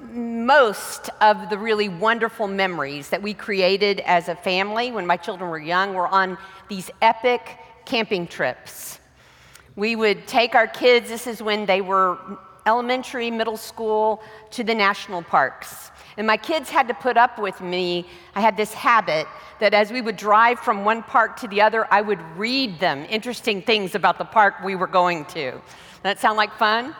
most of the really wonderful memories that we created as a family when my children were young were on these epic camping trips. We would take our kids, this is when they were elementary, middle school, to the national parks. And my kids had to put up with me. I had this habit that as we would drive from one park to the other, I would read them interesting things about the park we were going to. Does That sound like fun?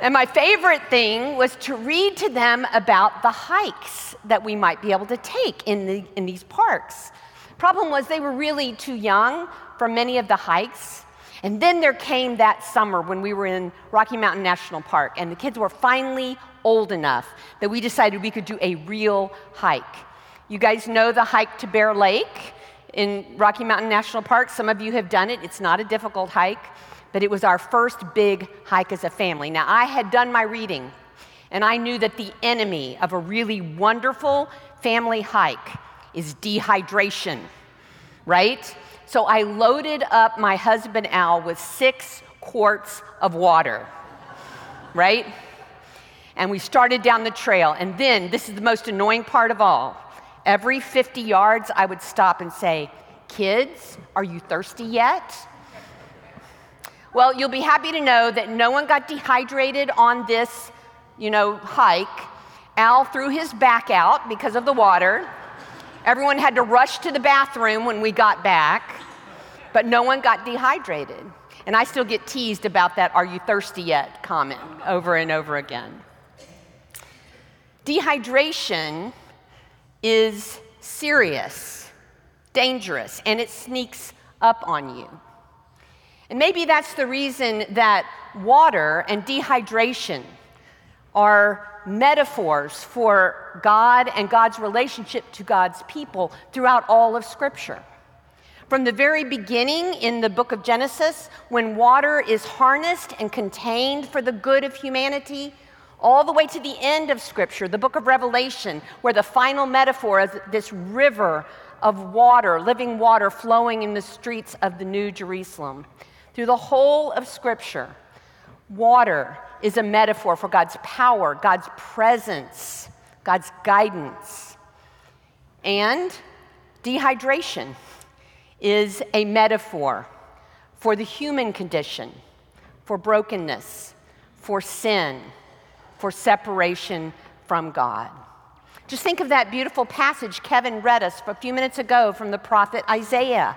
And my favorite thing was to read to them about the hikes that we might be able to take in, the, in these parks. Problem was, they were really too young for many of the hikes. And then there came that summer when we were in Rocky Mountain National Park, and the kids were finally old enough that we decided we could do a real hike. You guys know the hike to Bear Lake in Rocky Mountain National Park. Some of you have done it, it's not a difficult hike but it was our first big hike as a family. Now, I had done my reading, and I knew that the enemy of a really wonderful family hike is dehydration, right? So I loaded up my husband Al with six quarts of water, right? And we started down the trail. And then, this is the most annoying part of all. Every 50 yards, I would stop and say, Kids, are you thirsty yet? Well, you'll be happy to know that no one got dehydrated on this, you know, hike. Al threw his back out because of the water. Everyone had to rush to the bathroom when we got back, but no one got dehydrated. And I still get teased about that are you thirsty yet comment over and over again. Dehydration is serious, dangerous, and it sneaks up on you. And maybe that's the reason that water and dehydration are metaphors for God and God's relationship to God's people throughout all of Scripture. From the very beginning in the book of Genesis, when water is harnessed and contained for the good of humanity, all the way to the end of Scripture, the book of Revelation, where the final metaphor is this river of water, living water flowing in the streets of the New Jerusalem. Through the whole of Scripture, water is a metaphor for God's power, God's presence, God's guidance. And dehydration is a metaphor for the human condition, for brokenness, for sin, for separation from God. Just think of that beautiful passage Kevin read us a few minutes ago from the prophet Isaiah.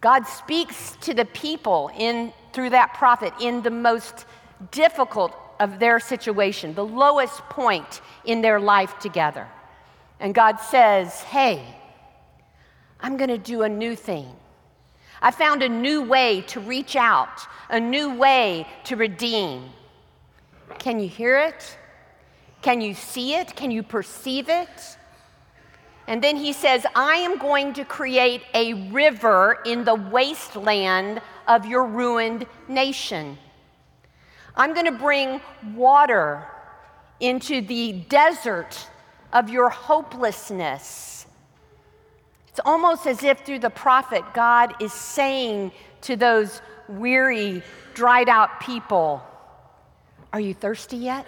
God speaks to the people in, through that prophet in the most difficult of their situation, the lowest point in their life together. And God says, Hey, I'm going to do a new thing. I found a new way to reach out, a new way to redeem. Can you hear it? Can you see it? Can you perceive it? And then he says, I am going to create a river in the wasteland of your ruined nation. I'm going to bring water into the desert of your hopelessness. It's almost as if through the prophet, God is saying to those weary, dried out people, Are you thirsty yet?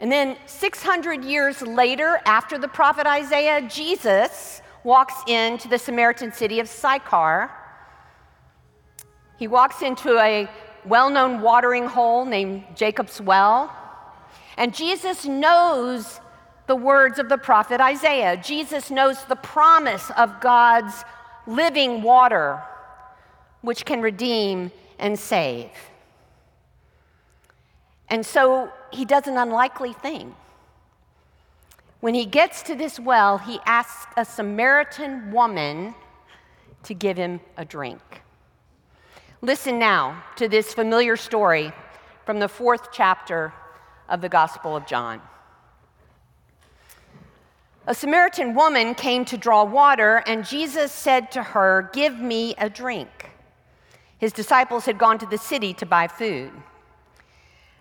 And then 600 years later, after the prophet Isaiah, Jesus walks into the Samaritan city of Sychar. He walks into a well known watering hole named Jacob's Well. And Jesus knows the words of the prophet Isaiah. Jesus knows the promise of God's living water, which can redeem and save. And so he does an unlikely thing. When he gets to this well, he asks a Samaritan woman to give him a drink. Listen now to this familiar story from the fourth chapter of the Gospel of John. A Samaritan woman came to draw water, and Jesus said to her, Give me a drink. His disciples had gone to the city to buy food.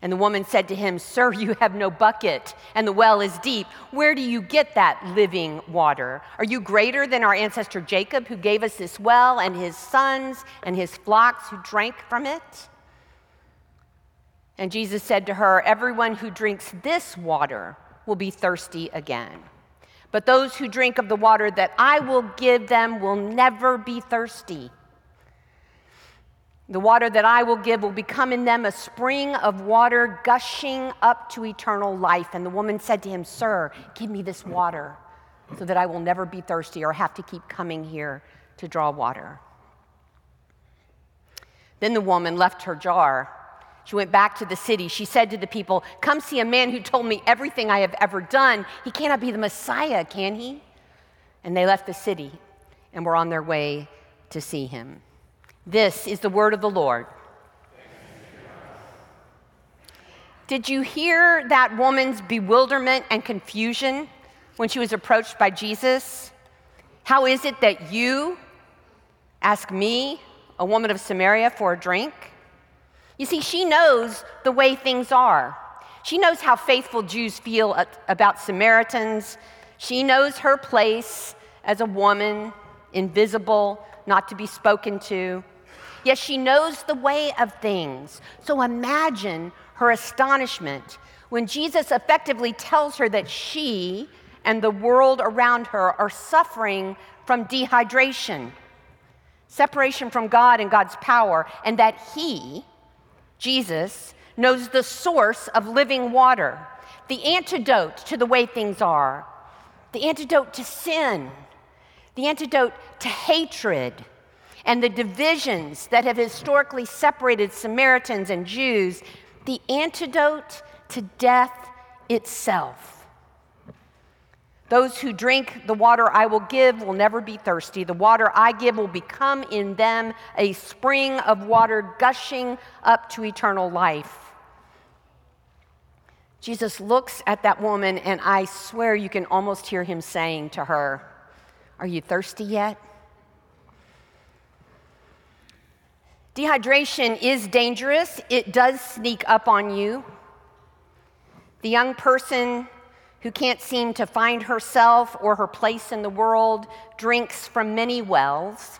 And the woman said to him, Sir, you have no bucket, and the well is deep. Where do you get that living water? Are you greater than our ancestor Jacob, who gave us this well, and his sons and his flocks who drank from it? And Jesus said to her, Everyone who drinks this water will be thirsty again. But those who drink of the water that I will give them will never be thirsty. The water that I will give will become in them a spring of water gushing up to eternal life. And the woman said to him, Sir, give me this water so that I will never be thirsty or have to keep coming here to draw water. Then the woman left her jar she went back to the city. She said to the people, Come see a man who told me everything I have ever done. He cannot be the Messiah, can he? And they left the city and were on their way to see him. This is the word of the Lord. Did you hear that woman's bewilderment and confusion when she was approached by Jesus? How is it that you ask me, a woman of Samaria, for a drink? You see, she knows the way things are. She knows how faithful Jews feel about Samaritans. She knows her place as a woman, invisible, not to be spoken to. Yes, she knows the way of things. So imagine her astonishment when Jesus effectively tells her that she and the world around her are suffering from dehydration, separation from God and God's power, and that he, Jesus knows the source of living water, the antidote to the way things are, the antidote to sin, the antidote to hatred, and the divisions that have historically separated Samaritans and Jews, the antidote to death itself. Those who drink the water I will give will never be thirsty. The water I give will become in them a spring of water gushing up to eternal life. Jesus looks at that woman, and I swear you can almost hear him saying to her, Are you thirsty yet? Dehydration is dangerous, it does sneak up on you. The young person who can't seem to find herself or her place in the world drinks from many wells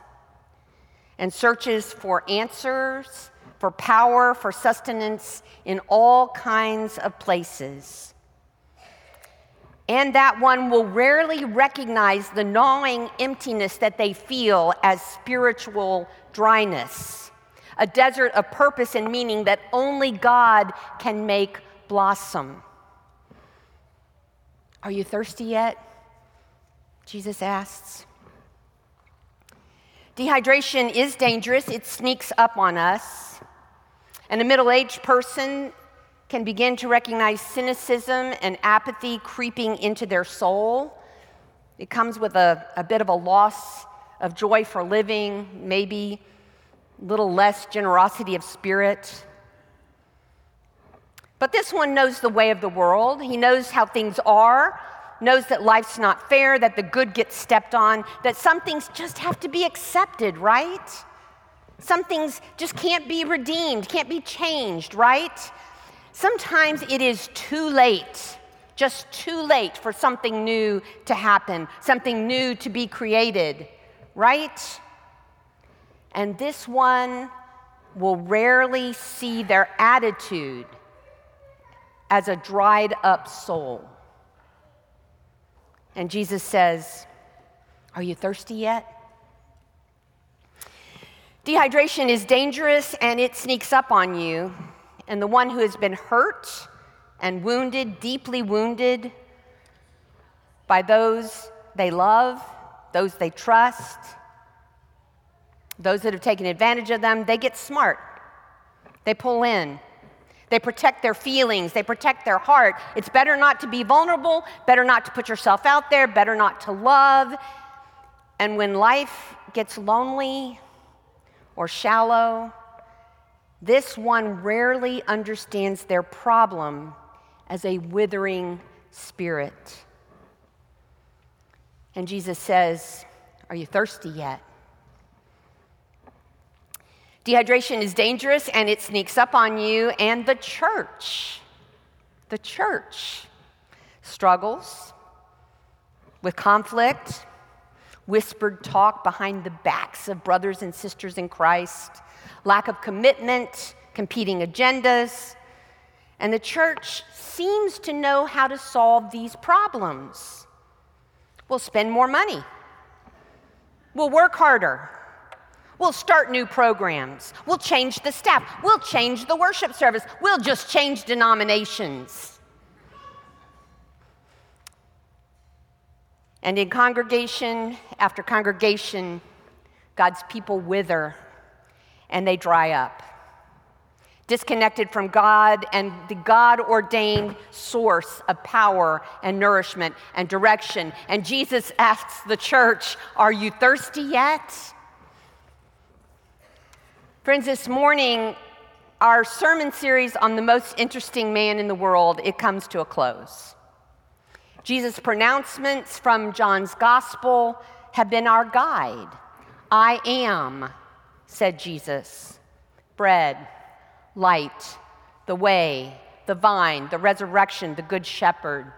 and searches for answers, for power, for sustenance in all kinds of places. And that one will rarely recognize the gnawing emptiness that they feel as spiritual dryness, a desert of purpose and meaning that only God can make blossom. Are you thirsty yet? Jesus asks. Dehydration is dangerous, it sneaks up on us. And a middle aged person can begin to recognize cynicism and apathy creeping into their soul. It comes with a, a bit of a loss of joy for living, maybe little less generosity of spirit. But this one knows the way of the world. He knows how things are, knows that life's not fair, that the good gets stepped on, that some things just have to be accepted, right? Some things just can't be redeemed, can't be changed, right? Sometimes it is too late, just too late for something new to happen, something new to be created, right? And this one will rarely see their attitude as a dried up soul. And Jesus says, Are you thirsty yet? Dehydration is dangerous and it sneaks up on you. And the one who has been hurt and wounded, deeply wounded by those they love, those they trust, those that have taken advantage of them, they get smart. They pull in. They protect their feelings, they protect their heart. It's better not to be vulnerable, better not to put yourself out there, better not to love. And when life gets lonely or shallow, this one rarely understands their problem as a withering spirit. And Jesus says, Are you thirsty yet? Dehydration is dangerous and it sneaks up on you, and the church, the church struggles with conflict, whispered talk behind the backs of brothers and sisters in Christ, lack of commitment, competing agendas. And the church seems to know how to solve these problems. We'll spend more money. We'll work harder. We'll start new programs. We'll change the staff. We'll change the worship service. We'll just change denominations. And in congregation after congregation, God's people wither and they dry up, disconnected from God and the God ordained source of power and nourishment and direction. And Jesus asks the church, Are you thirsty yet? Friends, this morning, our sermon series on the most interesting man in the world, it comes to a close. Jesus' pronouncements from John's gospel have been our guide. I am, said Jesus, bread, light, the way, the vine, the resurrection, the good shepherd.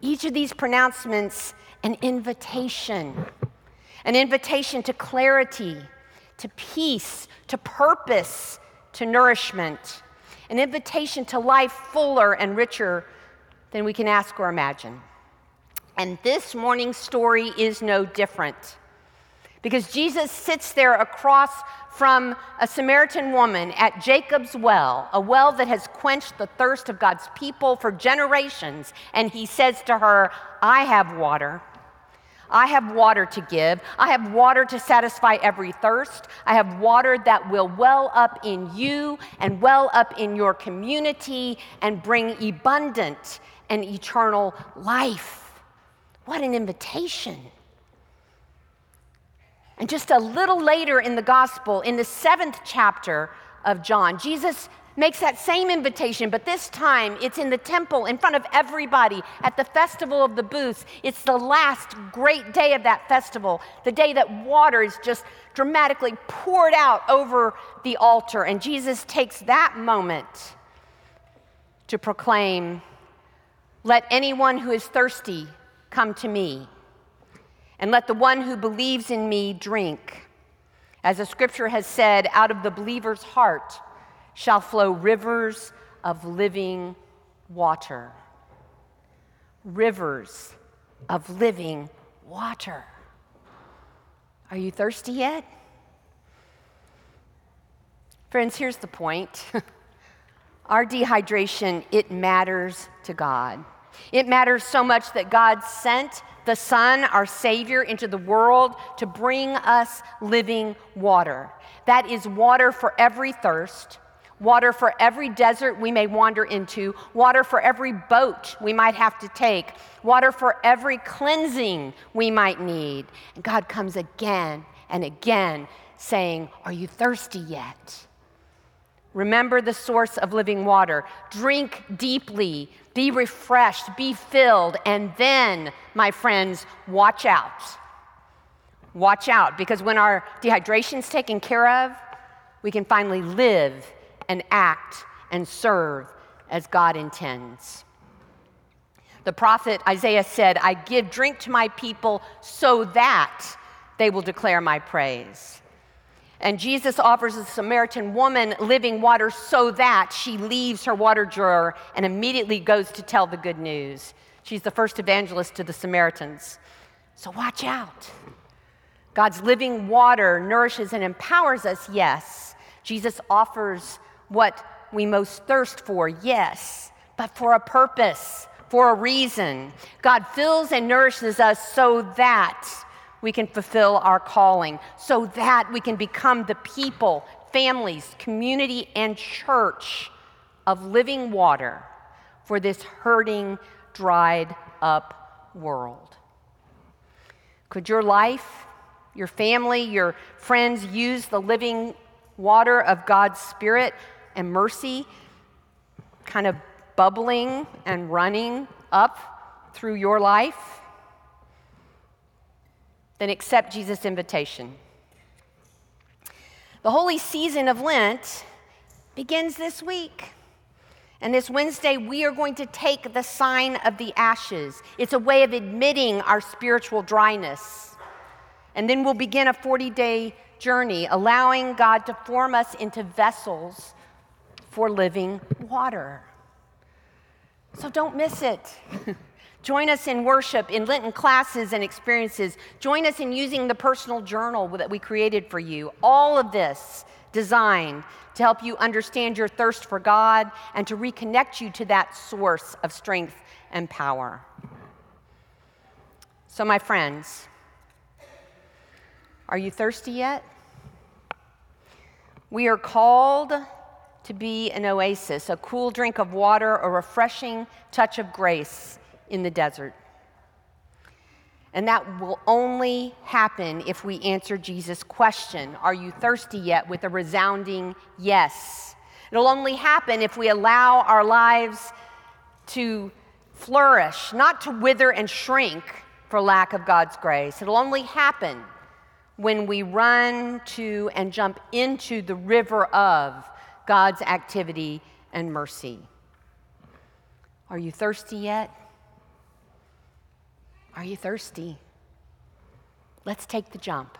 Each of these pronouncements, an invitation, an invitation to clarity, to peace, to purpose, to nourishment, an invitation to life fuller and richer than we can ask or imagine. And this morning's story is no different. Because Jesus sits there across from a Samaritan woman at Jacob's well, a well that has quenched the thirst of God's people for generations. And he says to her, I have water I have water to give. I have water to satisfy every thirst. I have water that will well up in you and well up in your community and bring abundant and eternal life. What an invitation. And just a little later in the gospel, in the seventh chapter of John, Jesus makes that same invitation, but this time it's in the temple in front of everybody at the festival of the booths. It's the last great day of that festival, the day that water is just dramatically poured out over the altar. And Jesus takes that moment to proclaim, Let anyone who is thirsty come to me, and let the one who believes in me drink. As the scripture has said, out of the believer's heart, shall flow rivers of living water. Rivers of living water. Are you thirsty yet? Friends, here's the point. Our dehydration, it matters to God. It matters so much that God sent the Son, our Savior, into the world to bring us living water. That is water for every thirst, water for every desert we may wander into, water for every boat we might have to take, water for every cleansing we might need. And God comes again and again saying, Are you thirsty yet? Remember the source of living water. Drink deeply, be refreshed, be filled, and then, my friends, watch out. Watch out, because when our dehydration is taken care of, we can finally live and act and serve as God intends. The prophet Isaiah said, I give drink to my people so that they will declare my praise. And Jesus offers a Samaritan woman living water so that she leaves her water drawer and immediately goes to tell the good news. She's the first evangelist to the Samaritans. So watch out. God's living water nourishes and empowers us, yes. Jesus offers what we most thirst for, yes, but for a purpose, for a reason. God fills and nourishes us so that we can fulfill our calling, so that we can become the people, families, community, and church of living water for this hurting, dried up world. Could your life, your family, your friends use the living water of God's Spirit and mercy kind of bubbling and running up through your life, then accept Jesus' invitation. The holy season of Lent begins this week. And this Wednesday, we are going to take the sign of the ashes. It's a way of admitting our spiritual dryness. And then we'll begin a 40 day journey, allowing God to form us into vessels for living water. So don't miss it. Join us in worship, in Lenten classes and experiences. Join us in using the personal journal that we created for you. All of this designed to help you understand your thirst for God and to reconnect you to that source of strength and power. So, my friends, are you thirsty yet? We are called to be an oasis, a cool drink of water, a refreshing touch of grace in the desert. And that will only happen if we answer Jesus' question Are you thirsty yet? with a resounding yes. It'll only happen if we allow our lives to flourish, not to wither and shrink for lack of God's grace. It'll only happen when we run to and jump into the river of God's activity and mercy. Are you thirsty yet? Are you thirsty? Let's take the jump.